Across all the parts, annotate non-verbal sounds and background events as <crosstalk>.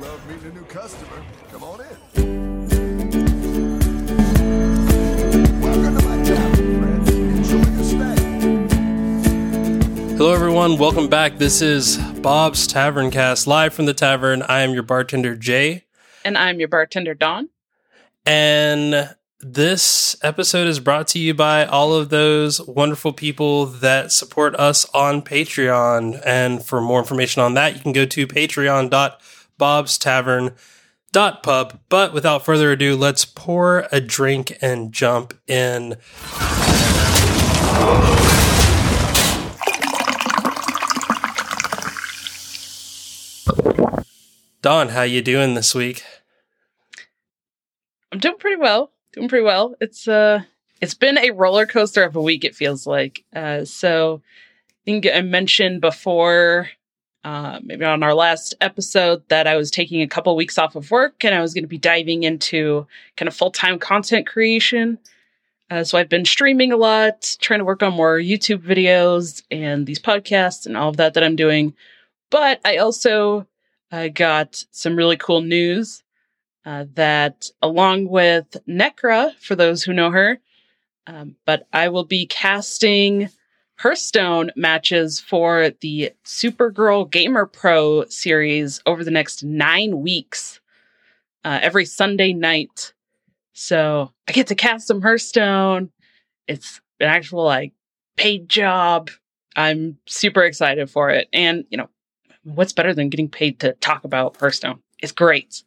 love meeting a new customer. Come on in. Welcome to my tavern, friends. Enjoy your stay. Hello, everyone. Welcome back. This is Bob's Tavern Cast live from the tavern. I am your bartender, Jay. And I'm your bartender, Dawn. And this episode is brought to you by all of those wonderful people that support us on Patreon. And for more information on that, you can go to patreon.bobstavern.pub. But without further ado, let's pour a drink and jump in. Don, how you doing this week? I'm doing pretty well. Doing pretty well. It's uh it's been a roller coaster of a week, it feels like. Uh so I think I mentioned before, uh, maybe on our last episode, that I was taking a couple weeks off of work and I was going to be diving into kind of full time content creation. Uh, so I've been streaming a lot, trying to work on more YouTube videos and these podcasts and all of that that I'm doing. But I also uh, got some really cool news uh, that, along with Necra, for those who know her, um, but I will be casting Hearthstone matches for the Supergirl Gamer Pro series over the next nine weeks, uh, every Sunday night. So I get to cast some Hearthstone. It's an actual like paid job. I'm super excited for it. And, you know, what's better than getting paid to talk about Hearthstone? It's great.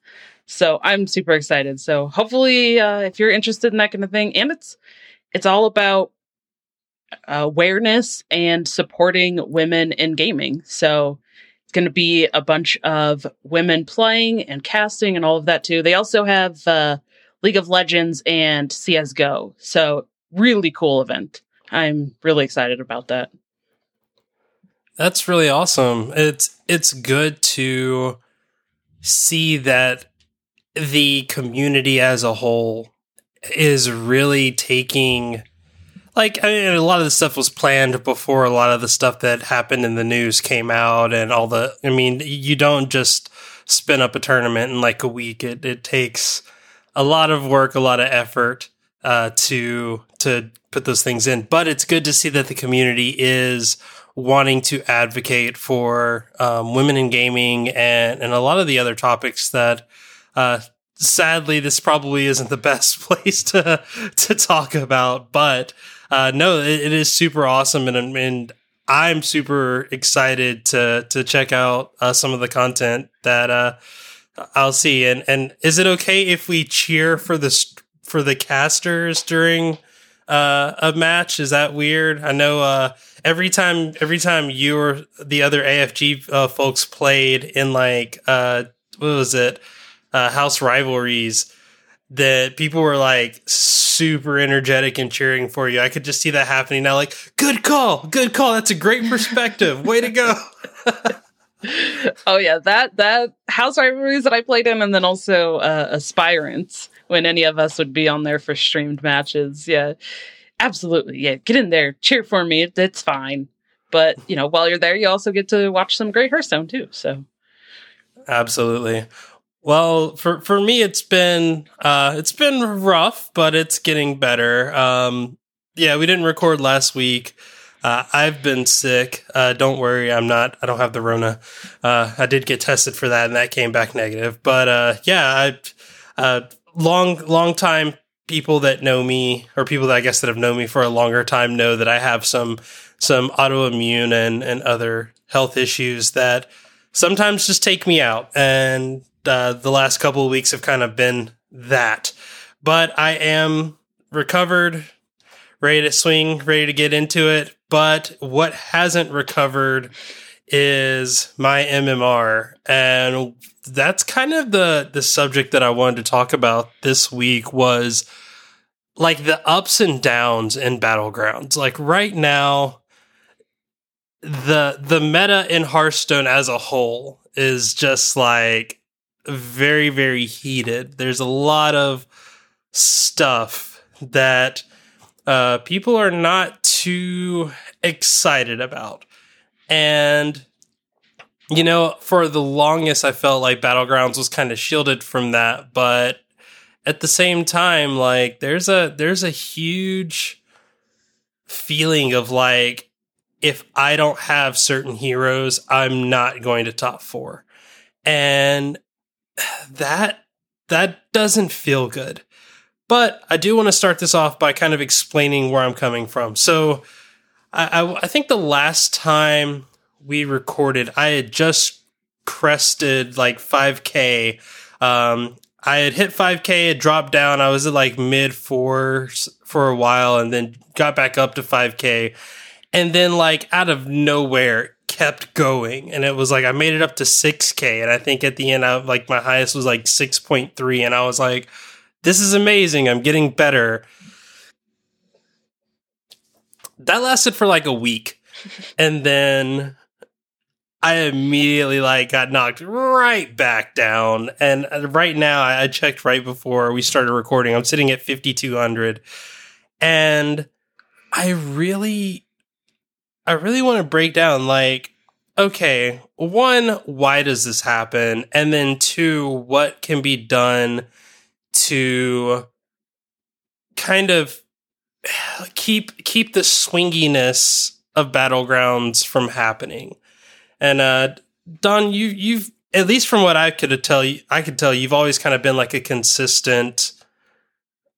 So I'm super excited. So hopefully, uh, if you're interested in that kind of thing, and it's it's all about awareness and supporting women in gaming. So it's going to be a bunch of women playing and casting and all of that too. They also have uh, League of Legends and CS:GO. So really cool event. I'm really excited about that. That's really awesome. It's it's good to see that the community as a whole is really taking like I mean, a lot of the stuff was planned before a lot of the stuff that happened in the news came out and all the I mean you don't just spin up a tournament in like a week. It it takes a lot of work a lot of effort uh, to to put those things in. But it's good to see that the community is wanting to advocate for um, women in gaming and and a lot of the other topics that uh, sadly this probably isn't the <laughs> best place to to talk about. But uh, no it, it is super awesome and and I'm super excited to to check out uh, some of the content that uh, I'll see. And and is it okay if we cheer for the for the casters during uh, a match? Is that weird? I know uh, every time every time you or the other AFG uh, folks played in like uh, what was it? House rivalries that people were like super energetic and cheering for you. I could just see that happening now. Like, good call, good call. That's a great perspective. Way to go. <laughs> oh yeah, that that house rivalries that I played in, and then also uh, aspirants when any of us would be on there for streamed matches. Yeah, absolutely. Yeah, get in there, cheer for me. It's fine. But you know, while you're there, you also get to watch some great Hearthstone too. So, absolutely. Well, for for me, it's been uh, it's been rough, but it's getting better. Um, yeah, we didn't record last week. Uh, I've been sick. Uh, don't worry, I'm not. I don't have the Rona. Uh, I did get tested for that, and that came back negative. But uh, yeah, I uh, long long time people that know me, or people that I guess that have known me for a longer time, know that I have some some autoimmune and and other health issues that sometimes just take me out and uh, the last couple of weeks have kind of been that. But I am recovered, ready to swing, ready to get into it. But what hasn't recovered is my MMR. And that's kind of the the subject that I wanted to talk about this week was like the ups and downs in battlegrounds. Like right now the the meta in Hearthstone as a whole is just like very very heated. There's a lot of stuff that uh, people are not too excited about. And you know, for the longest, I felt like Battlegrounds was kind of shielded from that, but at the same time, like there's a there's a huge feeling of like if I don't have certain heroes, I'm not going to top four, and that that doesn't feel good. But I do want to start this off by kind of explaining where I'm coming from. So, I, I, I think the last time we recorded, I had just crested like 5K. Um, I had hit 5K, it dropped down. I was at like mid fours for a while and then got back up to 5K. And then, like, out of nowhere, kept going. And it was like, I made it up to 6K. And I think at the end, I like my highest was like 6.3. And I was like, this is amazing. I'm getting better. That lasted for like a week. And then I immediately like got knocked right back down. And uh, right now, I checked right before we started recording. I'm sitting at 5200, and I really, I really want to break down like, okay, one, why does this happen, and then two, what can be done to kind of keep keep the swinginess of battlegrounds from happening and uh, Don, you you've at least from what I could tell you, I could tell you've always kind of been like a consistent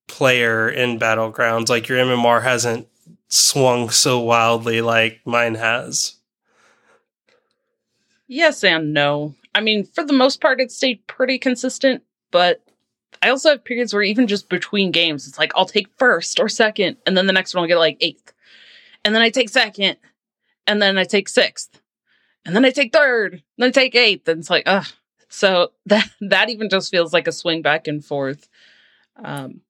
player in battlegrounds. Like your MMR hasn't swung so wildly like mine has. Yes and no. I mean, for the most part, it stayed pretty consistent, but I also have periods where even just between games, it's like I'll take first or second, and then the next one I'll get like eighth. And then I take second, and then I take sixth and then I take third, and then I take eighth, and it's like, ugh. So <laughs> that that even just feels like a swing back and forth. Um,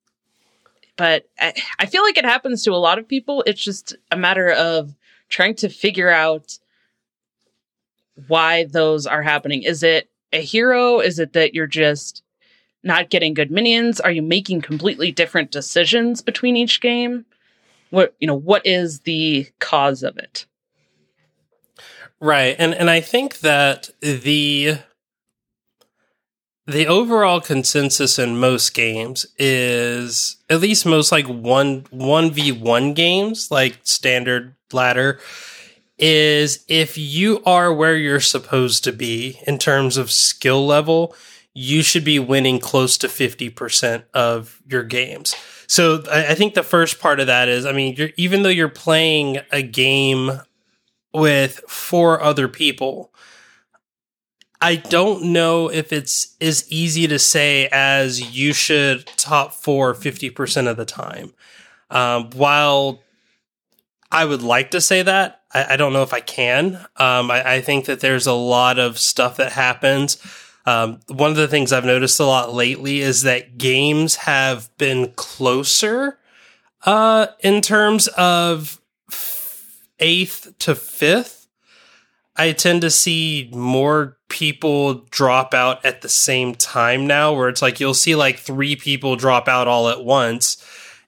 but I, I feel like it happens to a lot of people. It's just a matter of trying to figure out why those are happening. Is it a hero? Is it that you're just not getting good minions? Are you making completely different decisions between each game? What you know, what is the cause of it? Right. And and I think that the the overall consensus in most games is at least most like one one v one games, like standard ladder, is if you are where you're supposed to be in terms of skill level, you should be winning close to fifty percent of your games. So I, I, think the first part of that is, I mean, even though you're playing a game with four other people. I don't know if it's as easy to say as you should top four 50% of the time. Um, while I would like to say that, I, I don't know if I can. Um, I, I, think that there's a lot of stuff that happens. Um, one of the things I've noticed a lot lately is that games have been closer uh, in terms of eighth to fifth, I tend to see more people drop out at the same time now, where it's like you'll see like three people drop out all at once.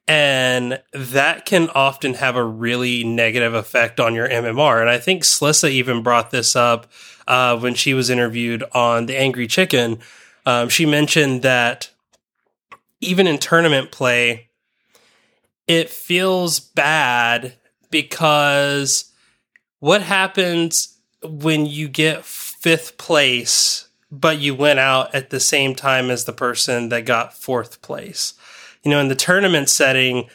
And that can often have a really negative effect on your MMR. And I think Slissa even brought this up uh, when she was interviewed on The Angry Chicken. Um, she mentioned that even in tournament play, it feels bad because what happens when you get fifth place, but you went out at the same time as the person that got fourth place? You know, in the tournament setting,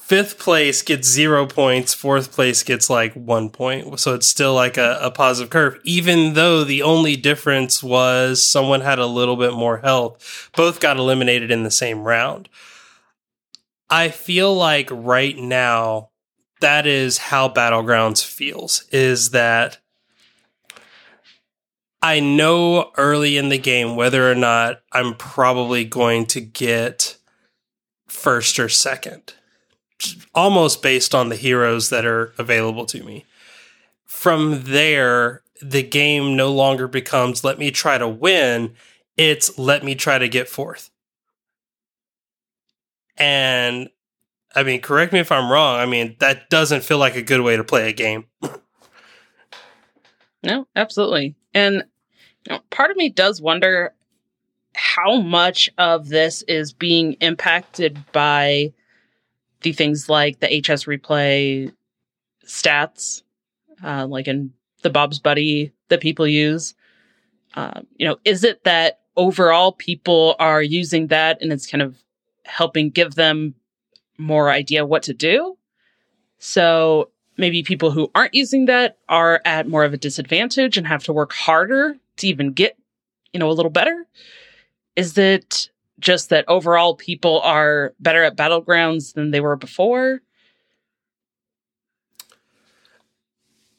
fifth place gets zero points, fourth place gets like one point. So it's still like a, a, positive curve, even though the only difference was someone had a little bit more health. Both got eliminated in the same round. I feel like right now that is how Battlegrounds feels is that I know early in the game whether or not I'm probably going to get first or second, almost based on the heroes that are available to me. From there, the game no longer becomes let me try to win, it's let me try to get fourth. And I mean, correct me if I'm wrong. I mean, that doesn't feel like a good way to play a game. No, absolutely. And you know, part of me does wonder how much of this is being impacted by the things like the HS replay stats, uh, like in the Bob's Buddy that people use. Um, you know, is it that overall people are using that and it's kind of helping give them more idea what to do? So maybe people who aren't using that are at more of a disadvantage and have to work harder to even get, you know, a little better. Is it just that overall people are better at battlegrounds than they were before?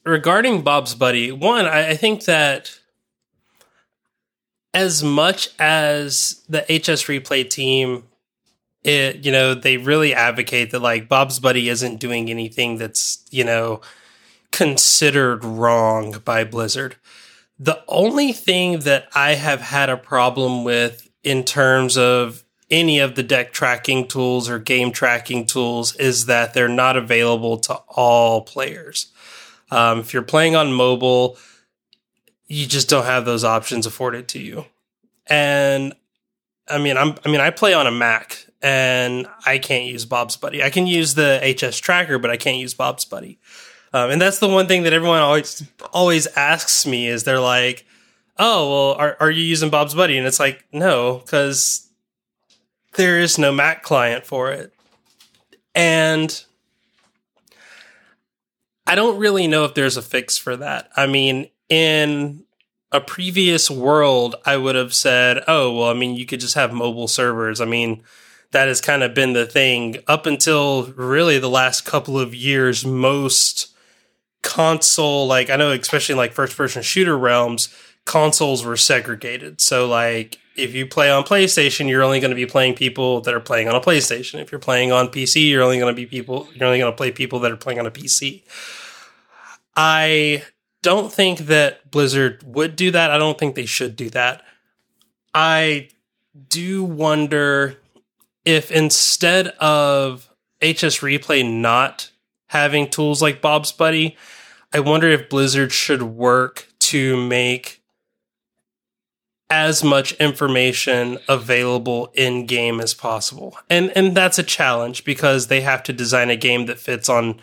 regarding Bob's Buddy, one, I, I think that as much as the HS replay team, it you know they really advocate that like Bob's Buddy isn't doing anything that's you know considered wrong by Blizzard. The only thing that I have had a problem with in terms of any of the deck tracking tools or game tracking tools is that they're not available to all players. Um, if you're playing on mobile, you just don't have those options afforded to you. And I mean, I'm I mean, I play on a Mac and I can't use Bob's Buddy. I can use the HS tracker, but I can't use Bob's Buddy. Um, and that's the one thing that everyone always always asks me is they're like, "Oh, well, are are you using Bob's Buddy?" And it's like, "No, because there is no Mac client for it." And I don't really know if there's a fix for that. I mean, in a previous world, I would have said, oh, well, I mean, you could just have mobile servers. I mean, that has kind of been the thing up until really the last couple of years. Most console, like, I know, especially like first person shooter realms, consoles were segregated. So, like, if you play on PlayStation, you're only going to be playing people that are playing on a PlayStation. If you're playing on PC, you're only going to be people, you're only going to play people that are playing on a PC. I don't think that Blizzard would do that. I don't think they should do that. I do wonder if instead of HS Replay not having tools like Bob's Buddy, I wonder if Blizzard should work to make as much information available in game as possible. And and that's a challenge because they have to design a game that fits on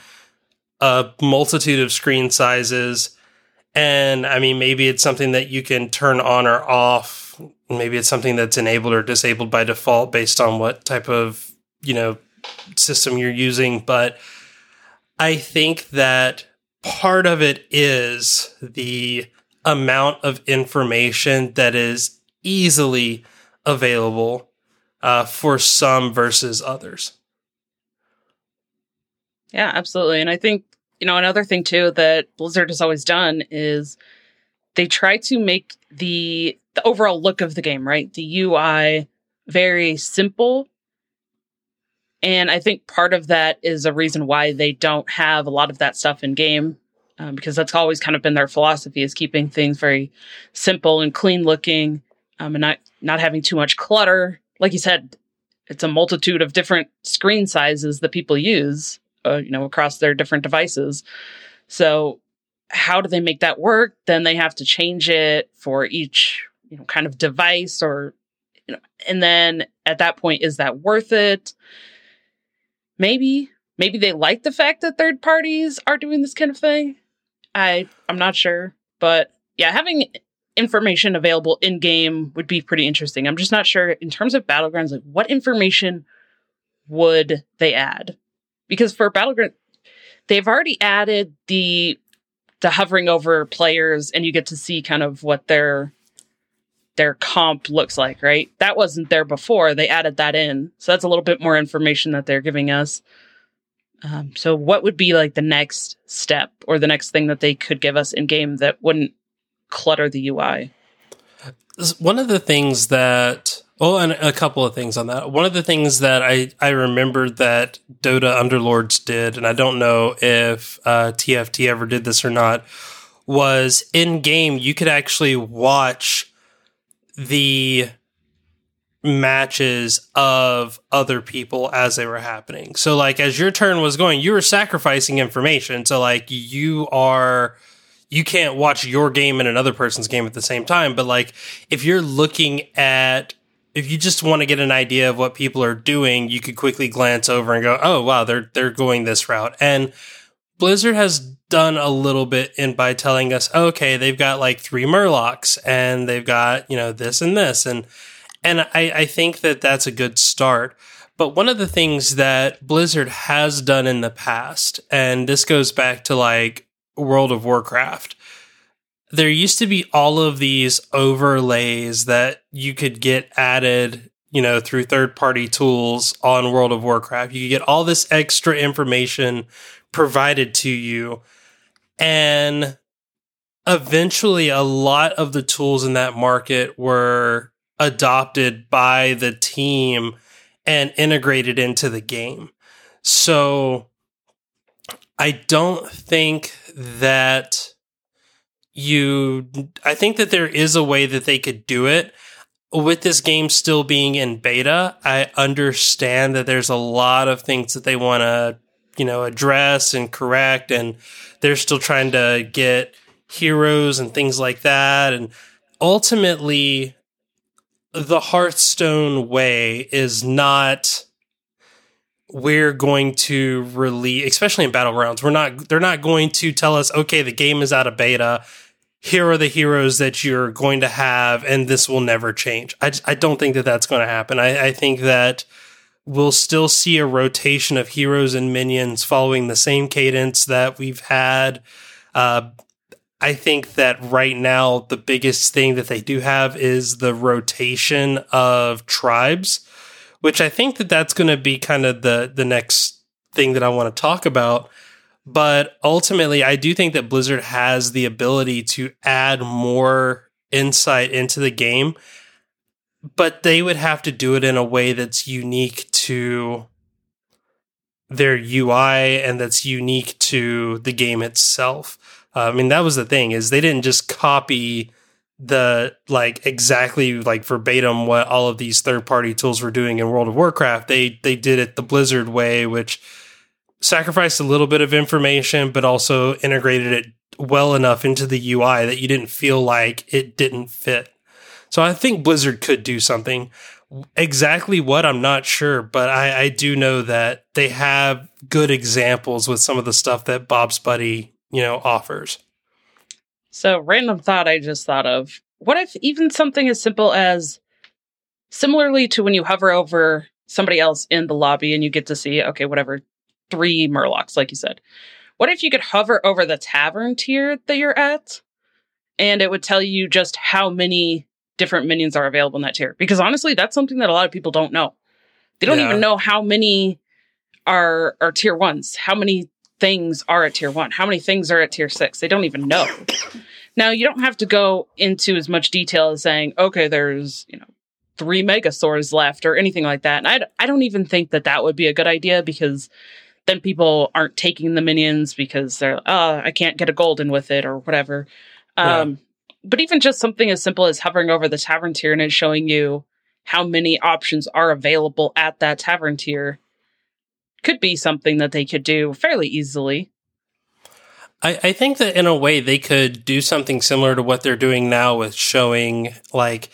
a multitude of screen sizes. And I mean, maybe it's something that you can turn on or off. Maybe it's something that's enabled or disabled by default based on what type of, you know, system you're using. But I think that part of it is the amount of information that is easily available uh, for some versus others. Yeah, absolutely. And I think, you know, another thing too that Blizzard has always done is they try to make the the overall look of the game, right? The UI very simple. And I think part of that is a reason why they don't have a lot of that stuff in game. Um, because that's always kind of been their philosophy is keeping things very simple and clean looking um, and not not having too much clutter like you said it's a multitude of different screen sizes that people use uh, you know, across their different devices. So how do they make that work? Then they have to change it for each, you know, kind of device or, you know, and then at that point, is that worth it? Maybe, maybe they like the fact that third parties are doing this kind of thing. I, I'm not sure, but yeah, having information available in game would be pretty interesting. I'm just not sure in terms of battlegrounds, like what information would they add? Because for battleground they've already added the the hovering over players and you get to see kind of what their their comp looks like right? That wasn't there before. They added that in. So that's a little bit more information that they're giving us. Um, so what would be like the next step or the next thing that they could give us in game that wouldn't clutter the ui one of the things that well, and a couple of things on that. One of the things that I, I remember that Dota Underlords did, and I don't know if uh, TFT ever did this or not, was in game you could actually watch the matches of other people as they were happening. So like as your turn was going, you were sacrificing information. So like you are you can't watch your game and another person's game at the same time. But like, if you're looking at, if you just want to get an idea of what people are doing, you could quickly glance over and go, "Oh, wow, they're they're going this route." And Blizzard has done a little bit in by telling us, okay, they've got like three Murlocs and they've got you know this and this, and and I, I think that that's a good start. But one of the things that Blizzard has done in the past, and this goes back to like World of Warcraft, there used to be all of these overlays that you could get added, you know, through third party tools on World of Warcraft. You could get all this extra information provided to you. And eventually, a lot of the tools in that market were adopted by the team and integrated into the game. So I don't think that you I think that there is a way that they could do it with this game still being in beta. I understand that there's a lot of things that they want to, you know, address and correct and they're still trying to get heroes and things like that and ultimately the Hearthstone way is not we're going to release especially in battlegrounds we're not they're not going to tell us okay the game is out of beta here are the heroes that you're going to have and this will never change. I, I don't think that that's going to happen. I, I think that we'll still see a rotation of heroes and minions following the same cadence that we've had. Uh, I think that right now the biggest thing that they do have is the rotation of tribes, which I think that that's going to be kind of the the next thing that I want to talk about. But ultimately, I do think that Blizzard has the ability to add more insight into the game, but they would have to do it in a way that's unique to their UI and that's unique to the game itself. Uh, I mean, that was the thing is they didn't just copy the like exactly like verbatim what all of these third party tools were doing in World of Warcraft. They they did it the Blizzard way, which sacrificed a little bit of information, but also integrated it well enough into the UI that you didn't feel like it didn't fit. So I think Blizzard could do something. Exactly what I'm not sure, but I, I do know that they have good examples with some of the stuff that Bob's Buddy you know offers. So, random thought I just thought of. What if even something as simple as similarly to when you hover over somebody else in the lobby and you get to see, okay, whatever, three Murlocs, like you said. What if you could hover over the tavern tier that you're at and it would tell you just how many different minions are available in that tier? Because honestly, that's something that a lot of people don't know. They don't Yeah. even know how many are are tier ones, how many things are at tier one, how many things are at tier six. They don't even know. Now you don't have to go into as much detail as saying, okay, there's you know three megasaurs left or anything like that. And I, I don't even think that that would be a good idea because then people aren't taking the minions because they're, oh, I can't get a golden with it or whatever. Um, But even just something as simple as hovering over the tavern tier and showing you how many options are available at that tavern tier could be something that they could do fairly easily. I, I think that in a way they could do something similar to what they're doing now with showing like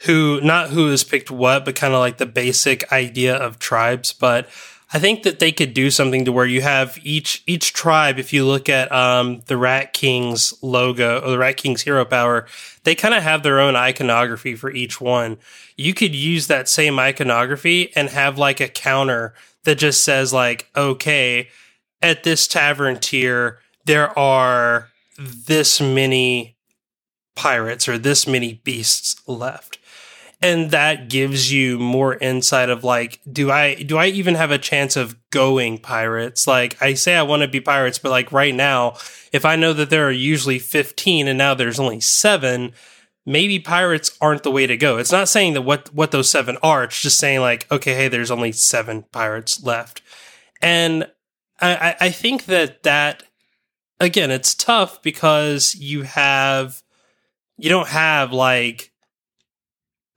who not who has picked what, but kind of like the basic idea of tribes. But I think that they could do something to where you have each each tribe. If you look at um, the Rat King's logo or the Rat King's hero power, they kind of have their own iconography for each one. You could use that same iconography and have like a counter that just says like, okay, at this tavern tier, there are this many pirates or this many beasts left. And that gives you more insight of like, do I do I even have a chance of going pirates? Like I say I want to be pirates, but like right now, if I know that there are usually 15 and now there's only seven, maybe pirates aren't the way to go. It's not saying that what what those seven are. It's just saying like, okay, hey, there's only seven pirates left, and I- I think that that again, it's tough because you have you don't have like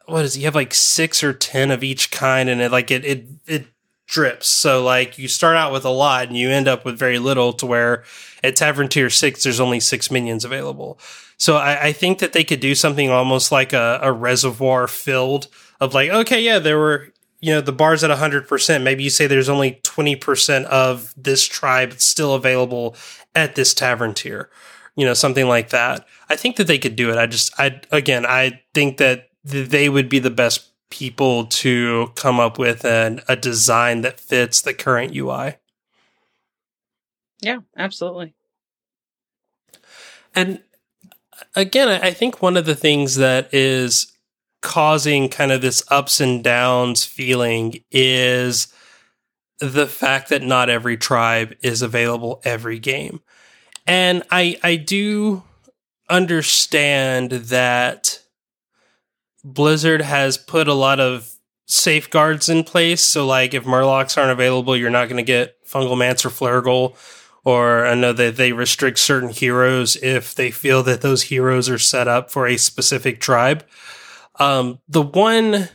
what is it? you have like six or ten of each kind, and it like it it it drips. So like you start out with a lot and you end up with very little to where at Tavern Tier 6, there's only six minions available. So I, I think that they could do something almost like a, a reservoir filled of like, okay, yeah, there were, you know, the bar's at 100%. Maybe you say there's only 20% of this tribe still available at this tavern tier, you know, something like that. I think that they could do it. I just, I, again, I think that th- they would be the best people to come up with an, a design that fits the current UI. Yeah, absolutely. And uh, again, I think one of the things that is causing kind of this ups and downs feeling is the fact that not every tribe is available every game. And I I do understand that Blizzard has put a lot of safeguards in place. So like if Murlocs aren't available, you're not going to get Fungal Mance or or I know that they restrict certain heroes if they feel that those heroes are set up for a specific tribe. Um, the one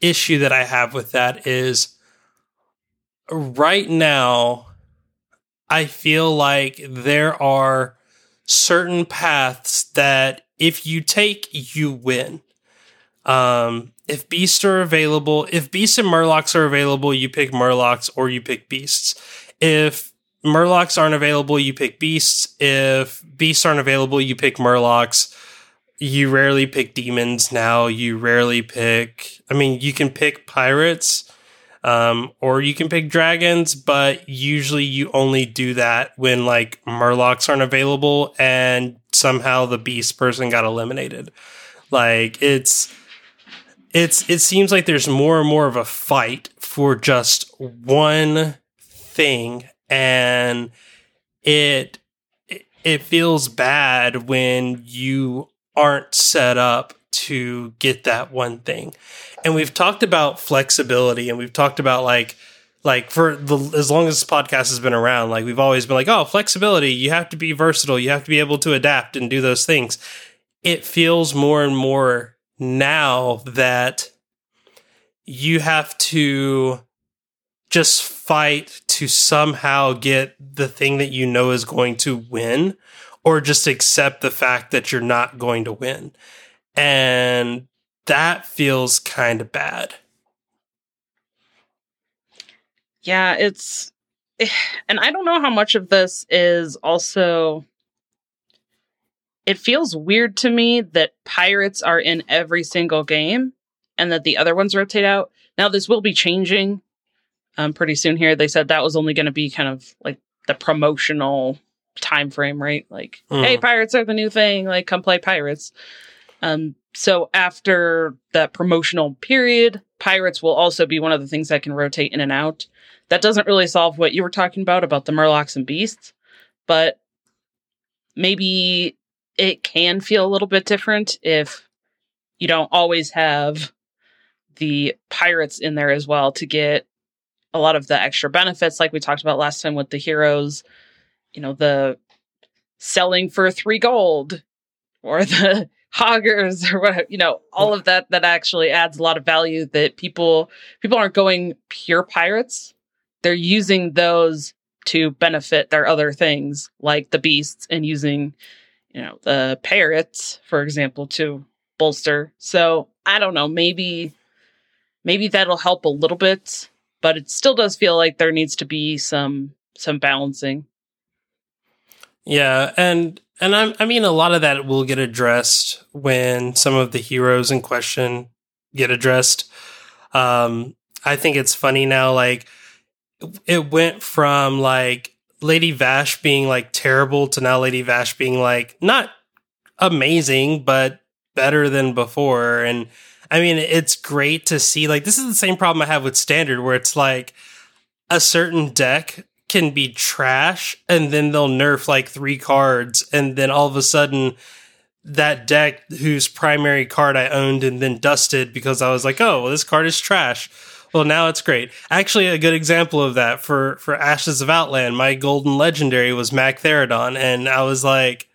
issue that I have with that is right now, I feel like there are certain paths that if you take, you win. Um, if beasts are available, if beasts and murlocs are available, you pick murlocs or you pick beasts. If Murlocs aren't available, you pick beasts. If beasts aren't available, you pick Murlocs. You rarely pick demons now. You rarely pick, I mean, you can pick pirates, um, or you can pick dragons, but usually you only do that when like Murlocs aren't available and somehow the beast person got eliminated. Like it's, it's, it seems like there's more and more of a fight for just one thing and it it feels bad when you aren't set up to get that one thing. And we've talked about flexibility and we've talked about like like for the as long as this podcast has been around, like we've always been like, oh, flexibility, you have to be versatile, you have to be able to adapt and do those things. It feels more and more now that you have to just fight to somehow get the thing that you know is going to win or just accept the fact that you're not going to win. And that feels kind of bad. Yeah, it's <sighs> and I don't know how much of this is also it feels weird to me that pirates are in every single game and that the other ones rotate out. Now this will be changing um, pretty soon here. They said that was only going to be kind of like the promotional time frame, right? Like, mm. hey, pirates are the new thing. Like, come play pirates. Um, so after that promotional period, pirates will also be one of the things that can rotate in and out. That doesn't really solve what you were talking about about the murlocs and beasts, but maybe it can feel a little bit different if you don't always have the pirates in there as well to get a lot of the extra benefits, like we talked about last time with the heroes, you know, the selling for three gold or <laughs> the hoggers <laughs> or what you know all of that that actually adds a lot of value that people people aren't going pure pirates they're using those to benefit their other things like the beasts and using you know the parrots for example to bolster so i don't know maybe maybe that'll help a little bit but it still does feel like there needs to be some some balancing. Yeah, and and I, I mean a lot of that will get addressed when some of the heroes in question get addressed. Um, I think it's funny now, like it went from like Lady Vashj being like terrible to now Lady Vashj being like not amazing, but better than before, and I mean, it's great to see. Like, this is the same problem I have with standard, where it's like a certain deck can be trash, and then they'll nerf like three cards, and then all of a sudden, that deck whose primary card I owned and then dusted because I was like, oh, well, this card is trash. Well, now it's great. Actually, a good example of that for for Ashes of Outland, my golden legendary was Magtheridon, and I was like,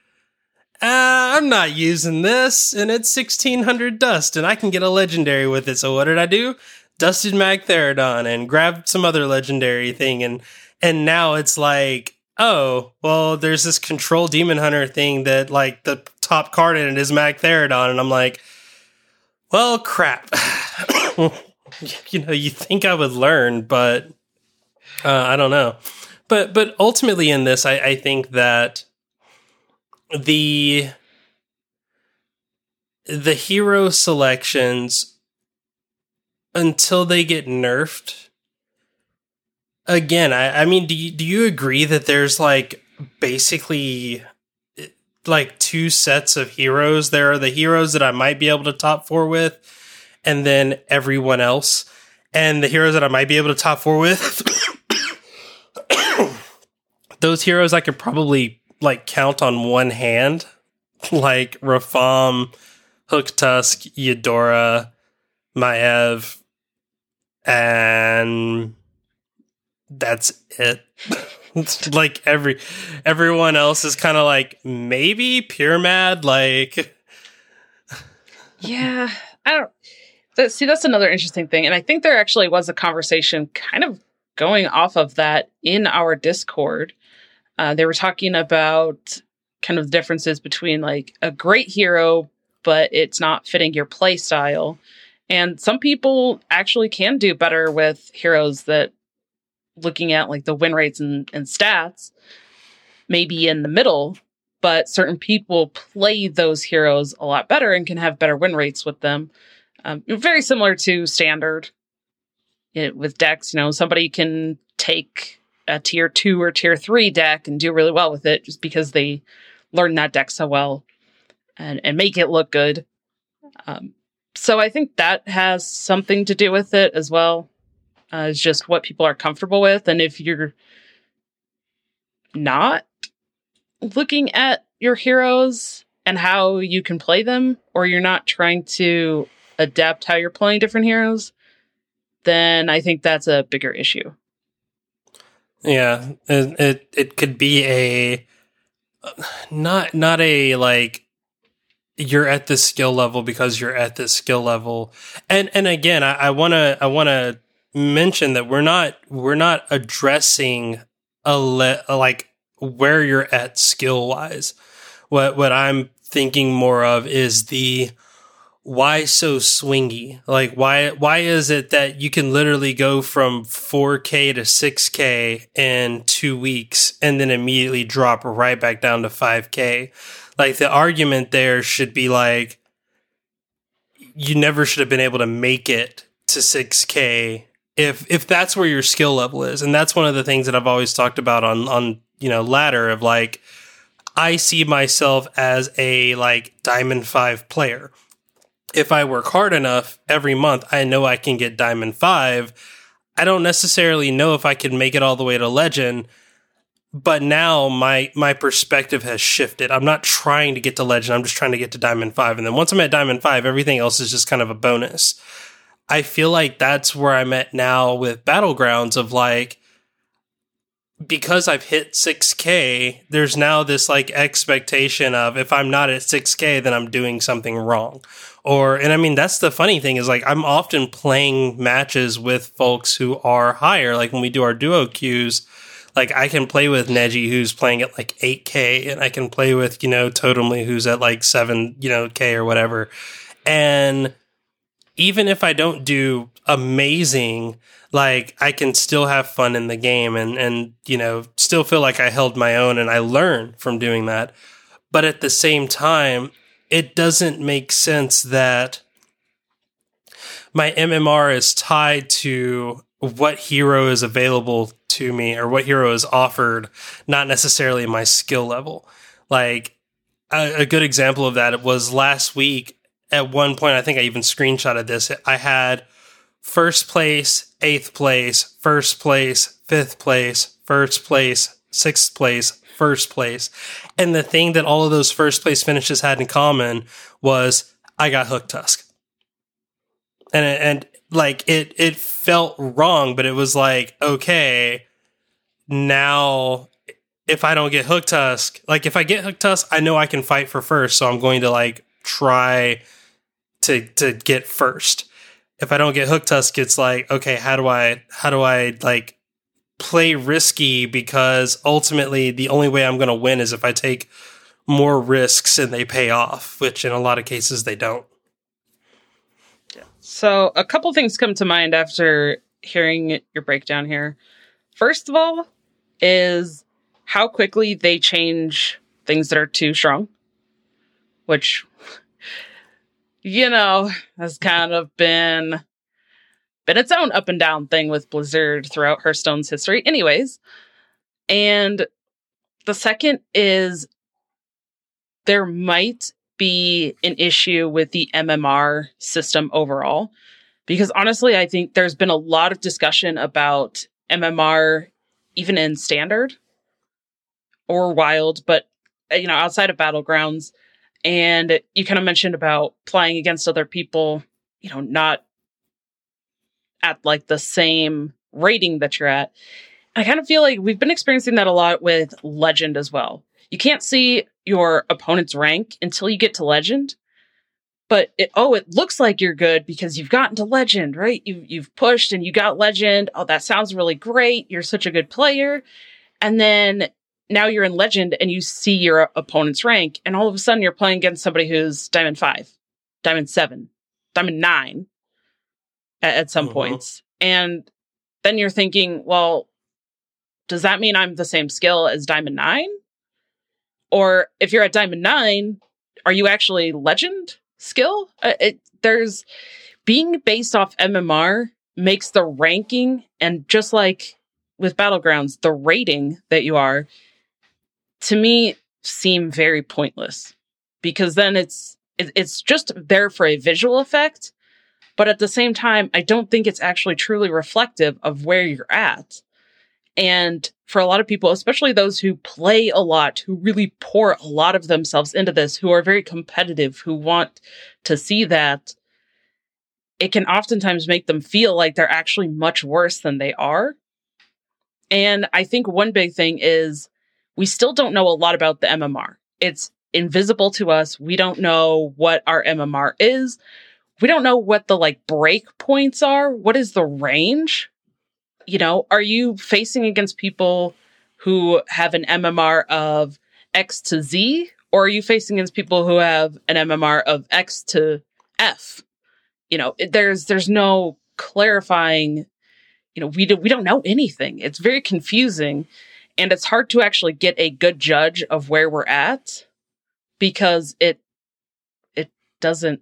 uh, I'm not using this, and it's 1600 dust, and I can get a legendary with it. So what did I do? dusted Magtheridon and grabbed some other legendary thing and and now it's like, oh, well, there's this control demon hunter thing that like the top card in it is Magtheridon, and I'm like, well, crap. <laughs> you know, you think I would learn, but uh, I don't know. But but ultimately, in this, I, I think that the the hero selections until they get nerfed again i, I mean do you, do you agree that there's like basically like two sets of heroes? There are the heroes that i might be able to top four with and then everyone else. And the heroes that i might be able to top four with <coughs> those heroes i could probably like count on one hand. Like Rafaam hook tusk Eudora, Maiev and that's it. <laughs> like every everyone else is kind of like maybe Pyramad like <laughs> Yeah, I don't. That, see, that's another interesting thing, and I think there actually was a conversation kind of going off of that in our Discord. Uh, they were talking about kind of the differences between like a great hero, but it's not fitting your play style. And some people actually can do better with heroes that looking at like the win rates and, and stats, maybe in the middle, but certain people play those heroes a lot better and can have better win rates with them. Um, very similar to standard it, with decks. You know, somebody can take a tier two or tier three deck and do really well with it just because they learn that deck so well and, and make it look good. Um, so I think that has something to do with it as well. Uh, it's just what people are comfortable with. And if you're not looking at your heroes and how you can play them, or you're not trying to adapt how you're playing different heroes, then I think that's a bigger issue. yeah it it, it could be a not not a like you're at this skill level because you're at this skill level and and again i want to i want to mention that we're not we're not addressing a le- like where you're at skill wise what what i'm thinking more of is the why so swingy? Like why why is it that you can literally go from 4k to 6k in 2 weeks and then immediately drop right back down to 5k like the argument there should be like you never should have been able to make it to 6k if if that's where your skill level is and that's one of the things that I've always talked about on on you know ladder of like I see myself as a like diamond 5 player if I work hard enough every month, I know I can get Diamond 5. I don't necessarily know if I can make it all the way to Legend, but now my my perspective has shifted. I'm not trying to get to Legend, I'm just trying to get to Diamond 5. And then once I'm at Diamond 5, everything else is just kind of a bonus. I feel like that's where I'm at now with Battlegrounds of like because I've hit 6k, there's now this like expectation of if I'm not at 6k then I'm doing something wrong. Or and i mean that's the funny thing is like i'm often playing matches with folks who are higher. Like when we do our duo queues like i can play with neji who's playing at like 8k and i can play with you know totemly who's at like 7 you know k or whatever. And even if i don't do amazing like i can still have fun in the game and and you know still feel like i held my own and i learn from doing that but at the same time it doesn't make sense that my MMR is tied to what hero is available to me or what hero is offered, not necessarily my skill level. Like a, a good example of that was last week. At one point, I think I even screenshotted this. I had first place, eighth place, first place, fifth place, first place, sixth place, first place. And the thing that all of those first place finishes had in common was I got hooked tusk. And and like it it felt wrong, but it was like, okay, now if I don't get hooked tusk, like if I get hooked tusk, I know I can fight for first, so I'm going to like try to to get first. if I don't get hook tusk, it's like, okay, how do I how do I like play risky because ultimately the only way I'm going to win is if I take more risks and they pay off, which in a lot of cases they don't. So, a couple things come to mind after hearing your breakdown here. First of all, is how quickly they change things that are too strong, which, you know, has kind of been been its own up and down thing with Blizzard throughout Hearthstone's history, anyways. And the second is there might be an issue with the MMR system overall. Because honestly, I think there's been a lot of discussion about MMR, even in standard or wild, but you know, outside of battlegrounds. And you kind of mentioned about playing against other people, you know, not at like the same rating that you're at. I kind of feel like we've been experiencing that a lot with Legend as well. You can't see your opponent's rank until you get to Legend. But it, oh, it looks like you're good because you've gotten to Legend, right? You you've pushed and you got Legend. Oh, that sounds really great. You're such a good player. And then now you're in Legend and you see your opponent's rank, and all of a sudden you're playing against somebody who's Diamond Five, Diamond Seven, Diamond Nine at, at some Mhm. points. And then you're thinking, well, does that mean I'm the same skill as Diamond Nine? Or if you're at Diamond Nine, are you actually Legend skill? Uh, it, there's being based off MMR makes the ranking and just like with Battlegrounds, the rating that you are, to me, seem very pointless because then it's it, it's just there for a visual effect but at the same time i don't think it's actually truly reflective of where you're at. And for a lot of people especially those who play a lot who really pour a lot of themselves into this who are very competitive who want to see that it can oftentimes make them feel like they're actually much worse than they are. And i think one big thing is we still don't know a lot about the mmr it's invisible to us we don't know what our mmr is we don't know what the like break points are. What is the range? You know, are you facing against people who have an MMR of X to Z, or are you facing against people who have an MMR of X to F? You know, there's there's no clarifying. You know, we do, we don't know anything. It's very confusing, and it's hard to actually get a good judge of where we're at because it it doesn't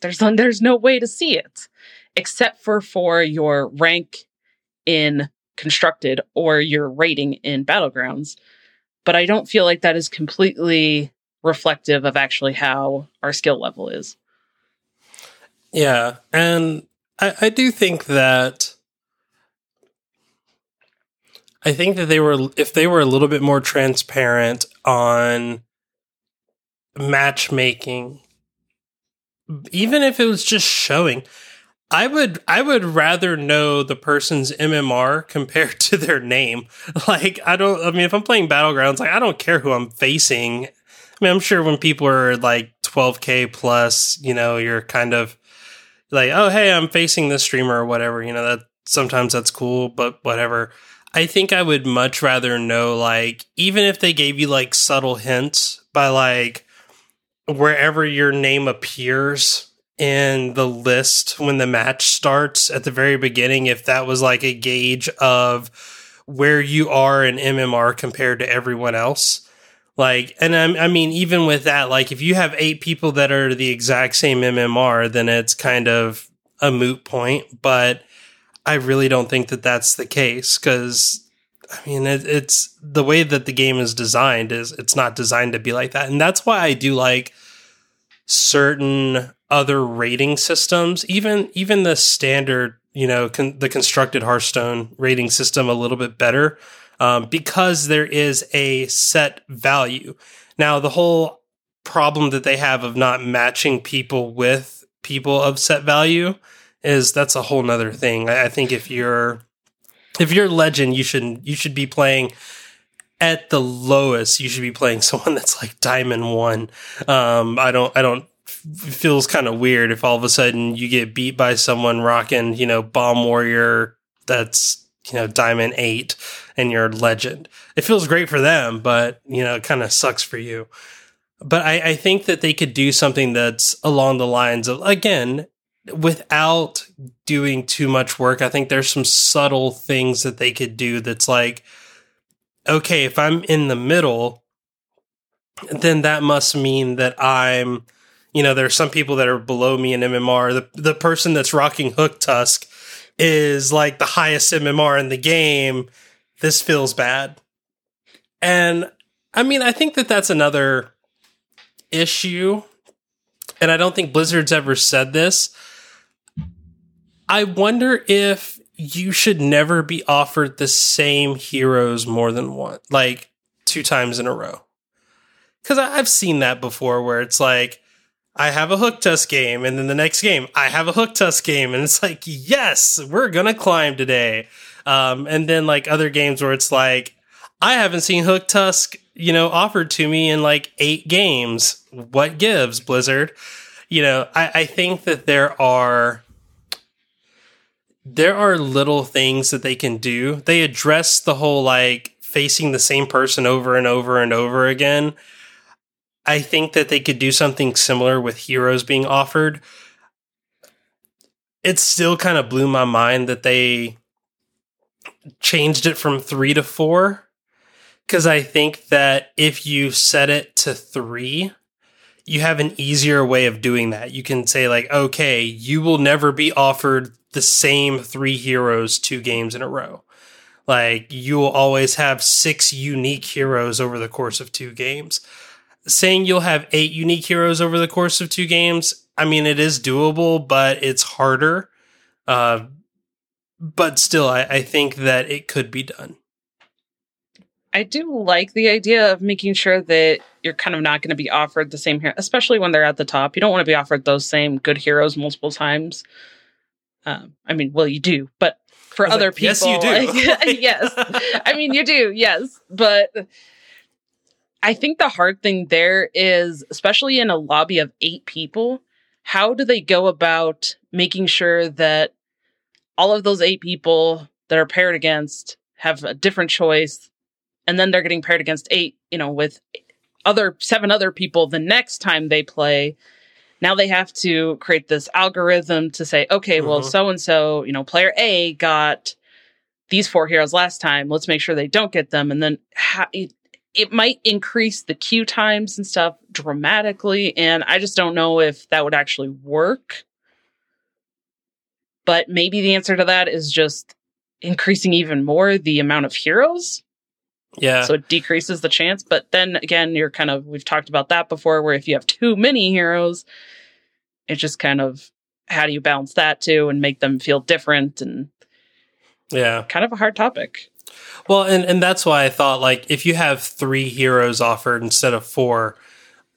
there's there's no way to see it except for for your rank in constructed or your rating in battlegrounds. But i don't feel like that is completely reflective of actually how our skill level is. Yeah, and I, I do think that I think that they were if they were a little bit more transparent on matchmaking, even if it was just showing, I would I would rather know the person's MMR compared to their name. <laughs> Like I don't I mean if I'm playing battlegrounds, like I don't care who I'm facing. I mean I'm sure when people are like 12k plus, you know, you're kind of like, oh hey, I'm facing this streamer or whatever. You know that sometimes that's cool, but whatever. I think I would much rather know like even if they gave you like subtle hints by like wherever your name appears in the list when the match starts at the very beginning if that was like a gauge of where you are in MMR compared to everyone else. Like and I'm, i mean even with that like if you have eight people that are the exact same mmr then it's kind of a moot point but i really don't think that that's the case because i mean it, it's the way that the game is designed is it's not designed to be like that and that's why i do like certain other rating systems even even the standard you know con- the constructed hearthstone rating system a little bit better um, because there is a set value. Now, the whole problem that they have of not matching people with people of set value is that's a whole nother thing. I, I think if you're if you're legend, you should you should be playing at the lowest. You should be playing <laughs> someone that's like diamond one. Um, I don't I don't feels kind of weird if all of a sudden you get beat by someone rocking, you know, Bomb Warrior that's, you know, Diamond 8 and you're legend. It feels great for them, but, you know, it kind of sucks for you. But I, I think that they could do something that's along the lines of, again, without doing too much work. I think there's some subtle things that they could do that's like, okay, if I'm in the middle, then that must mean that I'm, you know, there's some people that are below me in MMR. The the person that's rocking Hooktusk is like the highest MMR in the game. This feels bad. And I mean, I think that that's another issue. And I don't think Blizzard's ever said this. I wonder if you should never be offered the same heroes more than one, like two times in a row. Because I've seen that before where it's like, I have a Hooktusk game, and then the next game, I have a Hooktusk game, and it's like, yes, we're gonna climb today. Um, and then like other games where it's like, I haven't seen Hooktusk, you know, offered to me in like eight games. What gives, Blizzard? You know, I, I think that there are there are little things that they can do. They address the whole like facing the same person over and over and over again. I think that they could do something similar with heroes being offered. It still kind of blew my mind that they changed it from three to four. Because I think that if you set it to three, you have an easier way of doing that. You can say, like, okay, you will never be offered the same three heroes two games in a row. Like, you will always have six unique heroes over the course of two games. Saying you'll have eight unique heroes over the course of two games, I mean, it is doable, but it's harder. Uh, but still, I, I think that it could be done. I do like the idea of making sure that you're kind of not going to be offered the same hero, especially when they're at the top. You don't want to be offered those same good heroes multiple times. Um, I mean, well, you do, but for other like, people, "Yes, you do." <laughs> yes, I mean, you do, yes, but I think the hard thing there is, especially in a lobby of eight people, how do they go about making sure that all of those eight people that are paired against have a different choice, and then they're getting paired against eight, you know, with other seven other people the next time they play. Now they have to create this algorithm to say, okay, well, Mhm. so and so, you know, player A got these four heroes last time. Let's make sure they don't get them. And then ha- it, it might increase the queue times and stuff dramatically. And I just don't know if that would actually work. But maybe the answer to that is just increasing even more the amount of heroes Yeah. so it decreases the chance. But then again, you're kind of we've talked about that before, where if you have too many heroes, it just kind of how do you balance that too and make them feel different and yeah. kind of a hard topic. Well, and, and that's why I thought like if you have three heroes offered instead of four,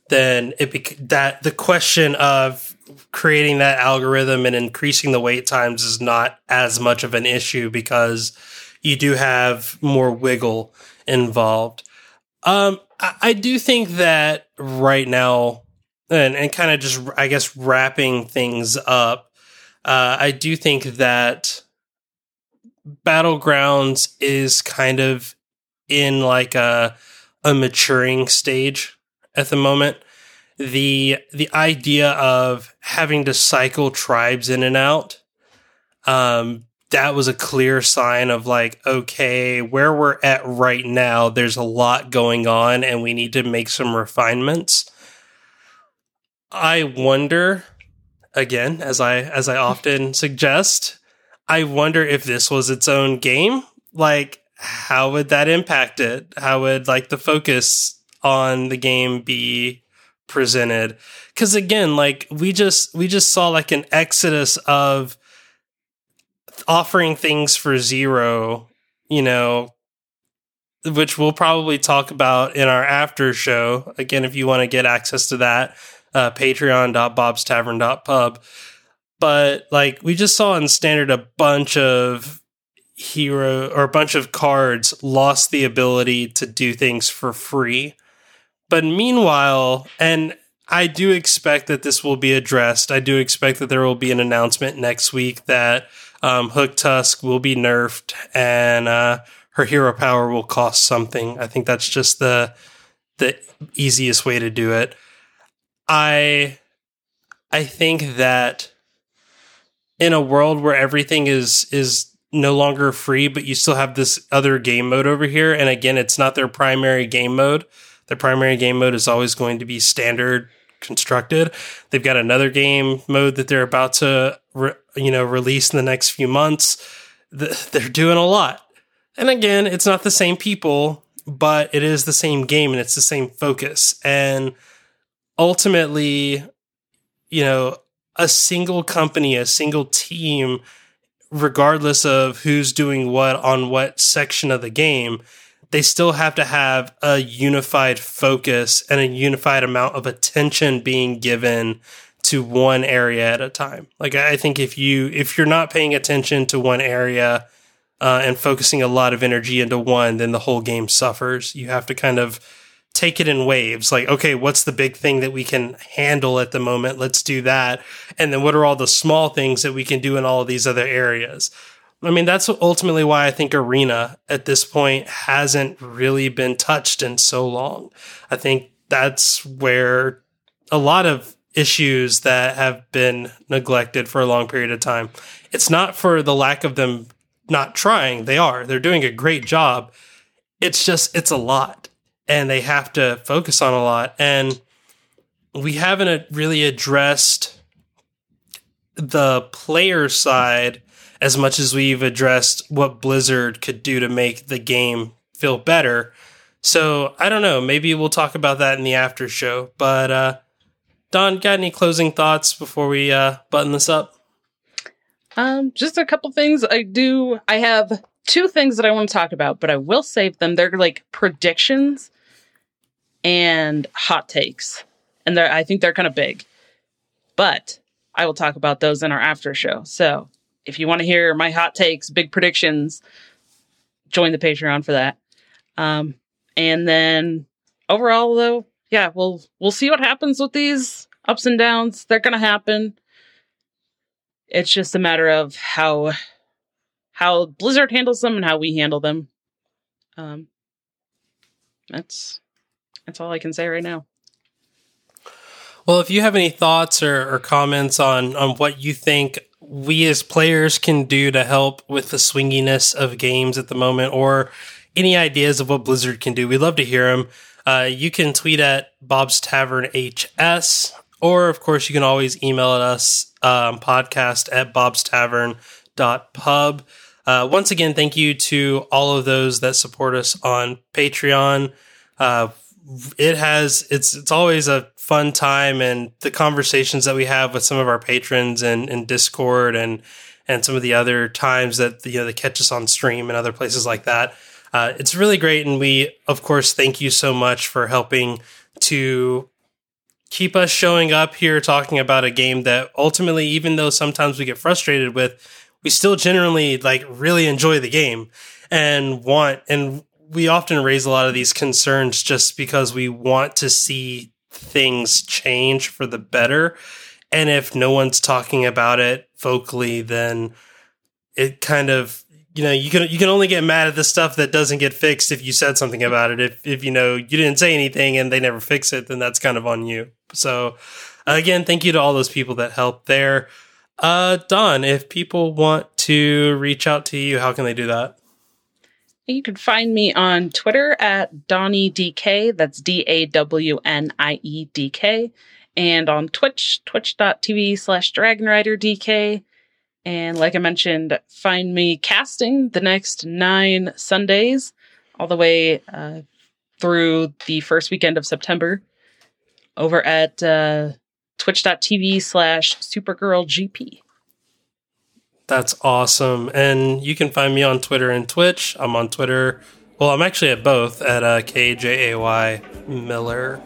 then it bec- that the question of creating that algorithm and increasing the wait times is not as much of an issue because you do have more wiggle involved. Um, I, I do think that right now, and, and kind of just I guess wrapping things up, uh, I do think that Battlegrounds is kind of in like a a maturing stage at the moment. The the idea of having to cycle tribes in and out um that was a clear sign of like okay, where we're at right now there's a lot going on and we need to make some refinements. I wonder again as I as I often <laughs> suggest I wonder if this was its own game. Like, how would that impact it? How would like the focus on the game be presented? Because again, like we just we just saw like an exodus of offering things for zero. You know, which we'll probably talk about in our after show. Again, if you want to get access to that, uh, patreon.bobstavern.pub but like we just saw in standard a bunch of hero or a bunch of cards lost the ability to do things for free but meanwhile and I do expect that this will be addressed. I do expect that there will be an announcement next week that um, Hooktusk will be nerfed and uh, her hero power will cost something. I think that's just the the easiest way to do it. I I think that in a world where everything is is no longer free, but you still have this other game mode over here, and again, it's not their primary game mode. Their primary game mode is always going to be standard constructed. They've got another game mode that they're about to, re- you know, release in the next few months. <laughs> They're doing a lot, and again, it's not the same people, but it is the same game and it's the same focus. And ultimately, you know, a single company, a single team, regardless of who's doing what on what section of the game, they still have to have a unified focus and a unified amount of attention being given to one area at a time. Like I think if you if you're not paying attention to one area uh, and focusing a lot of energy into one, then the whole game suffers. You have to kind of take it in waves. Like, okay, what's the big thing that we can handle at the moment? Let's do that. And then what are all the small things that we can do in all of these other areas? I mean, that's ultimately why I think Arena at this point hasn't really been touched in so long. I think that's where a lot of issues that have been neglected for a long period of time. It's not for the lack of them not trying. They are. They're doing a great job. It's just, it's a lot and they have to focus on a lot. And we haven't really addressed the player side as much as we've addressed what Blizzard could do to make the game feel better. So I don't know. Maybe we'll talk about that in the after show. But uh, Don, got any closing thoughts before we uh, button this up? Um, just a couple things. I do. I have two things that I want to talk about, but I will save them. They're like predictions and hot takes, and I think they're kind of big. But I will talk about those in our after show. So if you want to hear my hot takes, big predictions, join the Patreon for that. Um, and then overall, though, yeah, we'll we'll see what happens with these ups and downs. They're gonna happen. It's just a matter of how how Blizzard handles them and how we handle them. Um, that's that's all I can say right now. Well, if you have any thoughts or, or comments on on what you think we as players can do to help with the swinginess of games at the moment, or any ideas of what Blizzard can do, we'd love to hear them. Uh, you can tweet at Bob's Tavern HS, or of course, you can always email at us um, podcast at Bob's Tavern dot pub. Uh, once again, thank you to all of those that support us on Patreon. Uh, it has it's it's always a fun time and the conversations that we have with some of our patrons and in Discord and and some of the other times that you know they catch us on stream and other places like that. Uh, it's really great, and we of course thank you so much for helping to keep us showing up here talking about a game that ultimately, even though sometimes we get frustrated with, we still generally like really enjoy the game and want and we often raise a lot of these concerns just because we want to see things change for the better. And if no one's talking about it vocally, then it kind of you know you can you can only get mad at the stuff that doesn't get fixed if you said something about it. If if you know you didn't say anything and they never fix it, then that's kind of on you. So again, thank you to all those people that helped there. Uh, Don, if people want to reach out to you, how can they do that? You can find me on Twitter at Dawnie DK. That's D A W N I E D K. And on Twitch, twitch.tv slash DragonRiderDK. And like I mentioned, find me casting the next nine Sundays, all the way uh, through the first weekend of September over at uh, twitch.tv slash supergirlgp. That's awesome. And you can find me on Twitter and Twitch. I'm on Twitter. Well, I'm actually at both at uh, KJAY Miller.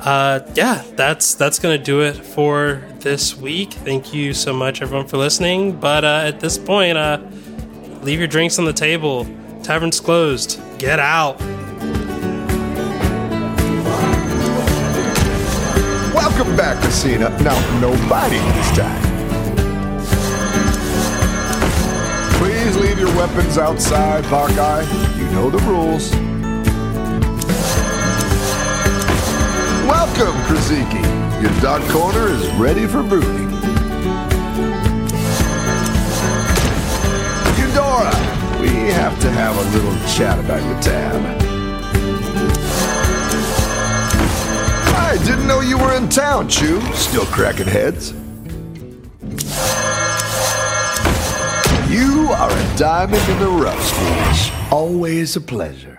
Uh, yeah, that's that's gonna do it for this week. Thank you so much, everyone, for listening. But uh, at this point, uh, leave your drinks on the table. Tavern's closed. Get out. Welcome back, Messina. Now, nobody this time. Your weapons outside, Hawkeye. You know the rules. Welcome, Krasiki. Your dog corner is ready for brooding. Eudora, we have to have a little chat about your tab. I didn't know you were in town, Chew. Still cracking heads? You are diamond in the rough, Swedish. Always a pleasure.